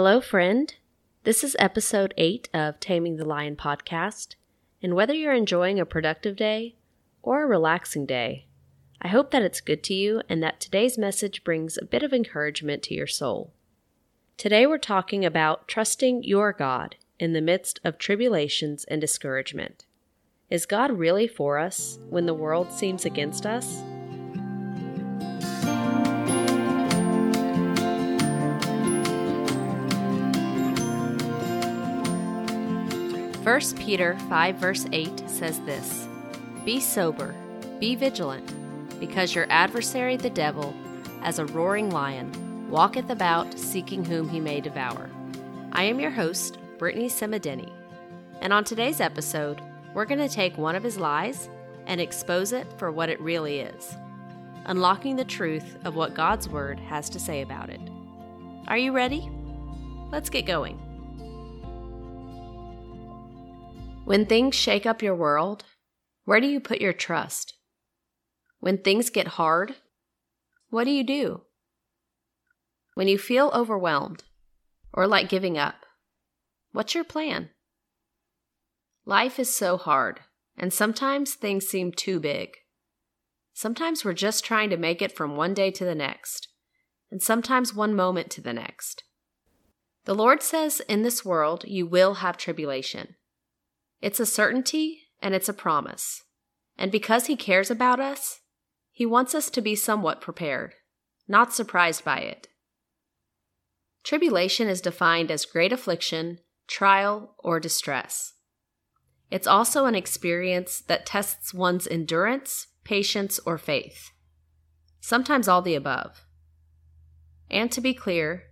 Hello, friend. This is episode 8 of Taming the Lion podcast. And whether you're enjoying a productive day or a relaxing day, I hope that it's good to you and that today's message brings a bit of encouragement to your soul. Today we're talking about trusting your God in the midst of tribulations and discouragement. Is God really for us when the world seems against us? 1 Peter 5, verse 8 says this Be sober, be vigilant, because your adversary the devil, as a roaring lion, walketh about seeking whom he may devour. I am your host, Brittany Semedeni, and on today's episode, we're going to take one of his lies and expose it for what it really is, unlocking the truth of what God's Word has to say about it. Are you ready? Let's get going. When things shake up your world, where do you put your trust? When things get hard, what do you do? When you feel overwhelmed or like giving up, what's your plan? Life is so hard, and sometimes things seem too big. Sometimes we're just trying to make it from one day to the next, and sometimes one moment to the next. The Lord says in this world you will have tribulation. It's a certainty and it's a promise. And because He cares about us, He wants us to be somewhat prepared, not surprised by it. Tribulation is defined as great affliction, trial, or distress. It's also an experience that tests one's endurance, patience, or faith. Sometimes all the above. And to be clear,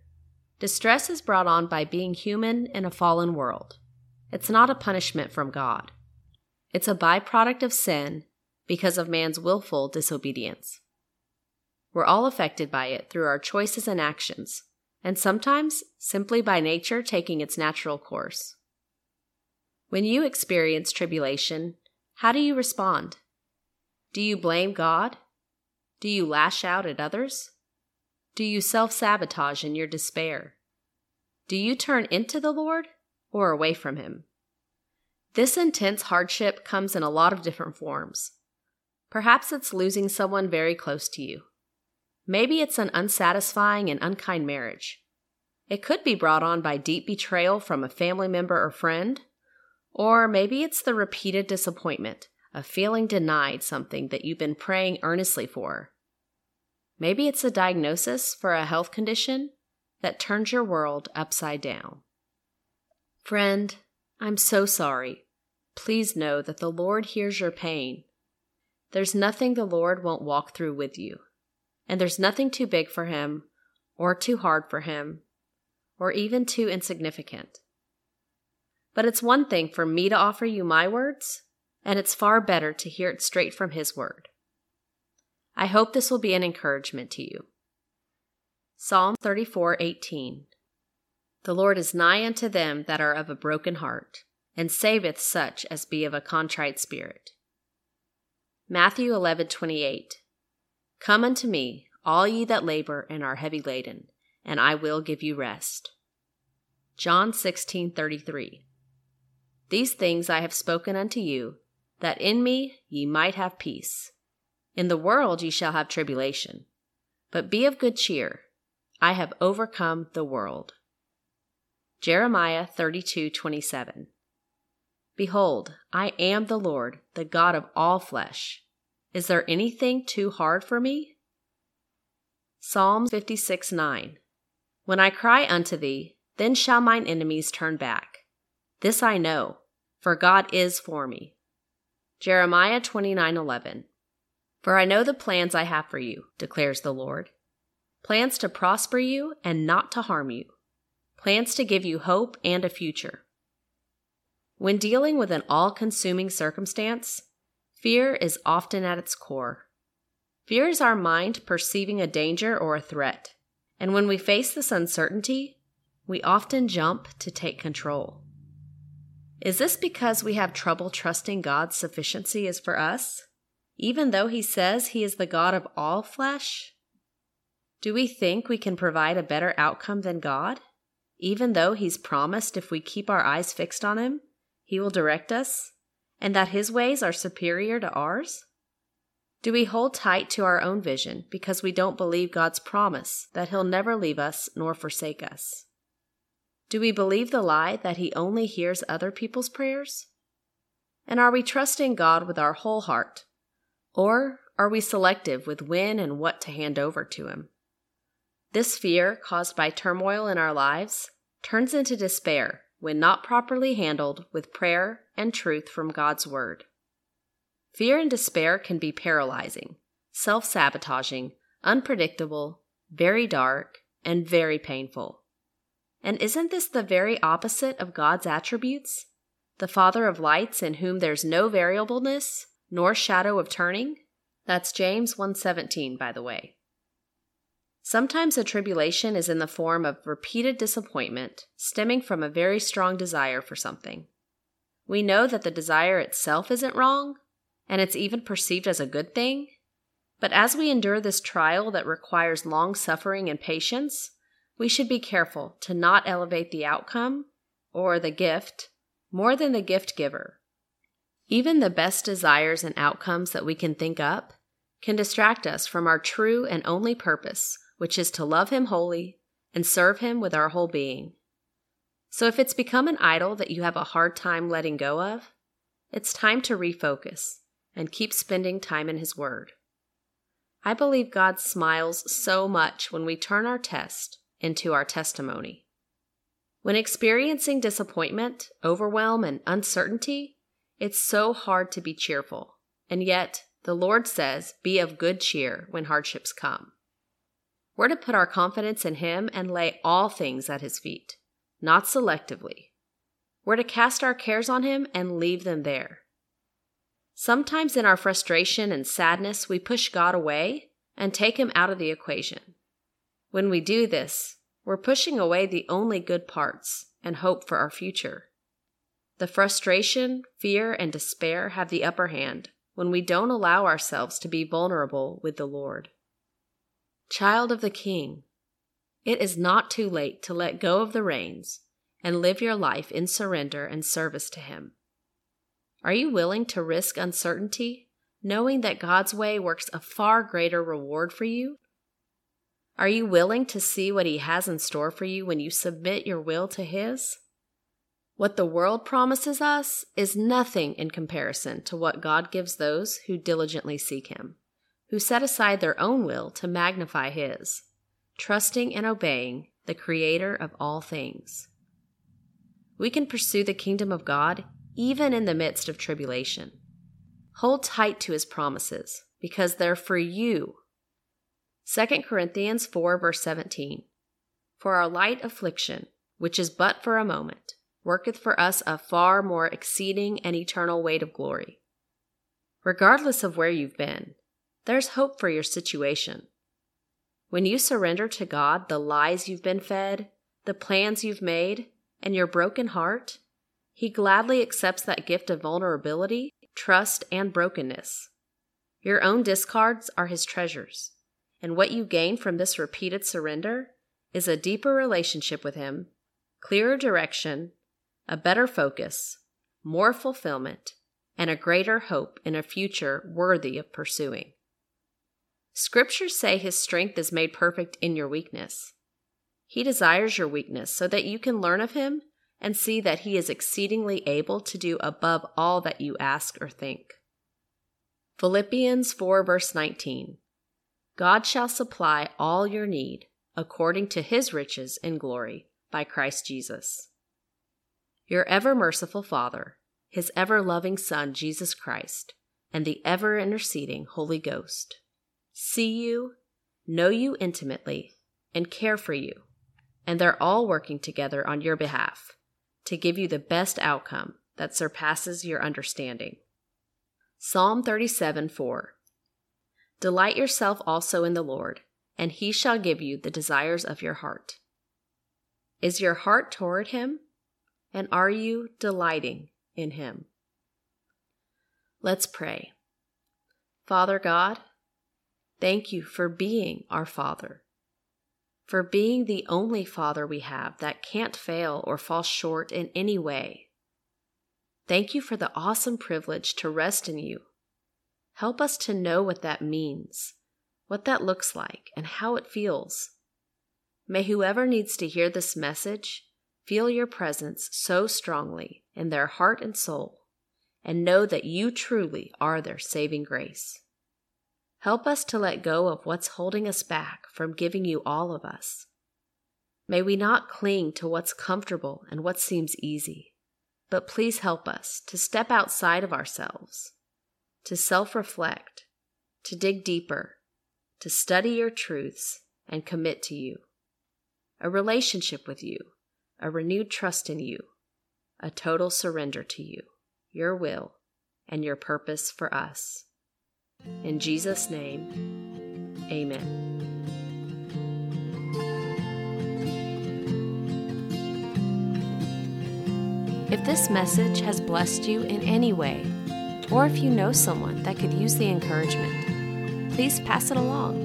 distress is brought on by being human in a fallen world. It's not a punishment from God. It's a byproduct of sin because of man's willful disobedience. We're all affected by it through our choices and actions, and sometimes simply by nature taking its natural course. When you experience tribulation, how do you respond? Do you blame God? Do you lash out at others? Do you self sabotage in your despair? Do you turn into the Lord or away from Him. This intense hardship comes in a lot of different forms. Perhaps it's losing someone very close to you. Maybe it's an unsatisfying and unkind marriage. It could be brought on by deep betrayal from a family member or friend, or maybe it's the repeated disappointment of feeling denied something that you've been praying earnestly for. Maybe it's a diagnosis for a health condition that turns your world upside down. Friend, I'm so sorry. Please know that the Lord hears your pain. There's nothing the Lord won't walk through with you, and there's nothing too big for Him, or too hard for Him, or even too insignificant. But it's one thing for me to offer you my words, and it's far better to hear it straight from His Word. I hope this will be an encouragement to you. Psalm 34 18. The Lord is nigh unto them that are of a broken heart, and saveth such as be of a contrite spirit. Matthew 11:28 Come unto me, all ye that labor and are heavy laden, and I will give you rest. John 16:33 These things I have spoken unto you, that in me ye might have peace. In the world ye shall have tribulation, but be of good cheer. I have overcome the world. Jeremiah 32:27 Behold, I am the Lord, the God of all flesh. Is there anything too hard for me? Psalm 56 9. When I cry unto thee, then shall mine enemies turn back. This I know, for God is for me. Jeremiah 29:11. For I know the plans I have for you, declares the Lord. Plans to prosper you and not to harm you plans to give you hope and a future. When dealing with an all consuming circumstance, fear is often at its core. Fear is our mind perceiving a danger or a threat, and when we face this uncertainty, we often jump to take control. Is this because we have trouble trusting God's sufficiency is for us, even though He says He is the God of all flesh? Do we think we can provide a better outcome than God? Even though He's promised if we keep our eyes fixed on Him, He will direct us, and that His ways are superior to ours? Do we hold tight to our own vision because we don't believe God's promise that He'll never leave us nor forsake us? Do we believe the lie that He only hears other people's prayers? And are we trusting God with our whole heart? Or are we selective with when and what to hand over to Him? This fear, caused by turmoil in our lives, turns into despair when not properly handled with prayer and truth from God's Word. Fear and despair can be paralyzing, self sabotaging, unpredictable, very dark, and very painful. And isn't this the very opposite of God's attributes? The Father of lights in whom there's no variableness nor shadow of turning? That's James 1:17 by the way. Sometimes a tribulation is in the form of repeated disappointment stemming from a very strong desire for something. We know that the desire itself isn't wrong, and it's even perceived as a good thing. But as we endure this trial that requires long suffering and patience, we should be careful to not elevate the outcome or the gift more than the gift giver. Even the best desires and outcomes that we can think up can distract us from our true and only purpose, which is to love Him wholly and serve Him with our whole being. So if it's become an idol that you have a hard time letting go of, it's time to refocus and keep spending time in His Word. I believe God smiles so much when we turn our test into our testimony. When experiencing disappointment, overwhelm, and uncertainty, it's so hard to be cheerful. And yet, the Lord says, Be of good cheer when hardships come. We're to put our confidence in Him and lay all things at His feet, not selectively. We're to cast our cares on Him and leave them there. Sometimes in our frustration and sadness, we push God away and take Him out of the equation. When we do this, we're pushing away the only good parts and hope for our future. The frustration, fear, and despair have the upper hand when we don't allow ourselves to be vulnerable with the Lord. Child of the King, it is not too late to let go of the reins and live your life in surrender and service to Him. Are you willing to risk uncertainty, knowing that God's way works a far greater reward for you are you willing to see what He has in store for you when you submit your will to His? What the world promises us is nothing in comparison to what God gives those who diligently seek Him, who set aside their own will to magnify His, trusting and obeying the Creator of all things. We can pursue the kingdom of God even in the midst of tribulation. Hold tight to His promises because they're for you 2 Corinthians 4, verse 17. For our light affliction, which is but for a moment, worketh for us a far more exceeding and eternal weight of glory. Regardless of where you've been, there's hope for your situation. When you surrender to God the lies you've been fed, the plans you've made, and your broken heart, He gladly accepts that gift of vulnerability, trust, and brokenness. Your own discards are His treasures. And what you gain from this repeated surrender is a deeper relationship with Him, clearer direction, a better focus, more fulfillment, and a greater hope in a future worthy of pursuing. Scriptures say His strength is made perfect in your weakness. He desires your weakness so that you can learn of Him and see that He is exceedingly able to do above all that you ask or think. Philippians 4, verse 19. God shall supply all your need according to his riches in glory by Christ Jesus. Your ever merciful Father, his ever loving Son, Jesus Christ, and the ever interceding Holy Ghost see you, know you intimately, and care for you, and they're all working together on your behalf to give you the best outcome that surpasses your understanding. Psalm 37 4 Delight yourself also in the Lord, and he shall give you the desires of your heart. Is your heart toward him? And are you delighting in him? Let's pray. Father God, thank you for being our Father. for being the only Father we have that can't fail or fall short in any way. Thank you for the awesome privilege to rest in you. Help us to know what that means, what that looks like, and how it feels. May whoever needs to hear this message feel your presence so strongly in their heart and soul, and know that you truly are their saving grace. Help us to let go of what's holding us back from giving you all of us. May we not cling to what's comfortable and what seems easy, but please help us to step outside of ourselves, to self reflect, to dig deeper, to study your truths and commit to you. A relationship with you, a renewed trust in you, a total surrender to you, your will, and your purpose for us. In Jesus' name, amen. If this message has blessed you in any way, or if you know someone that could use the encouragement, please pass it along.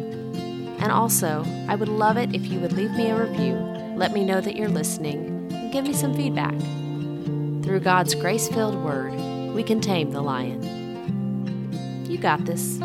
And also, I would love it if you would leave me a review, let me know that you're listening, and give me some feedback. Through God's grace filled word, we can tame the lion. Got this.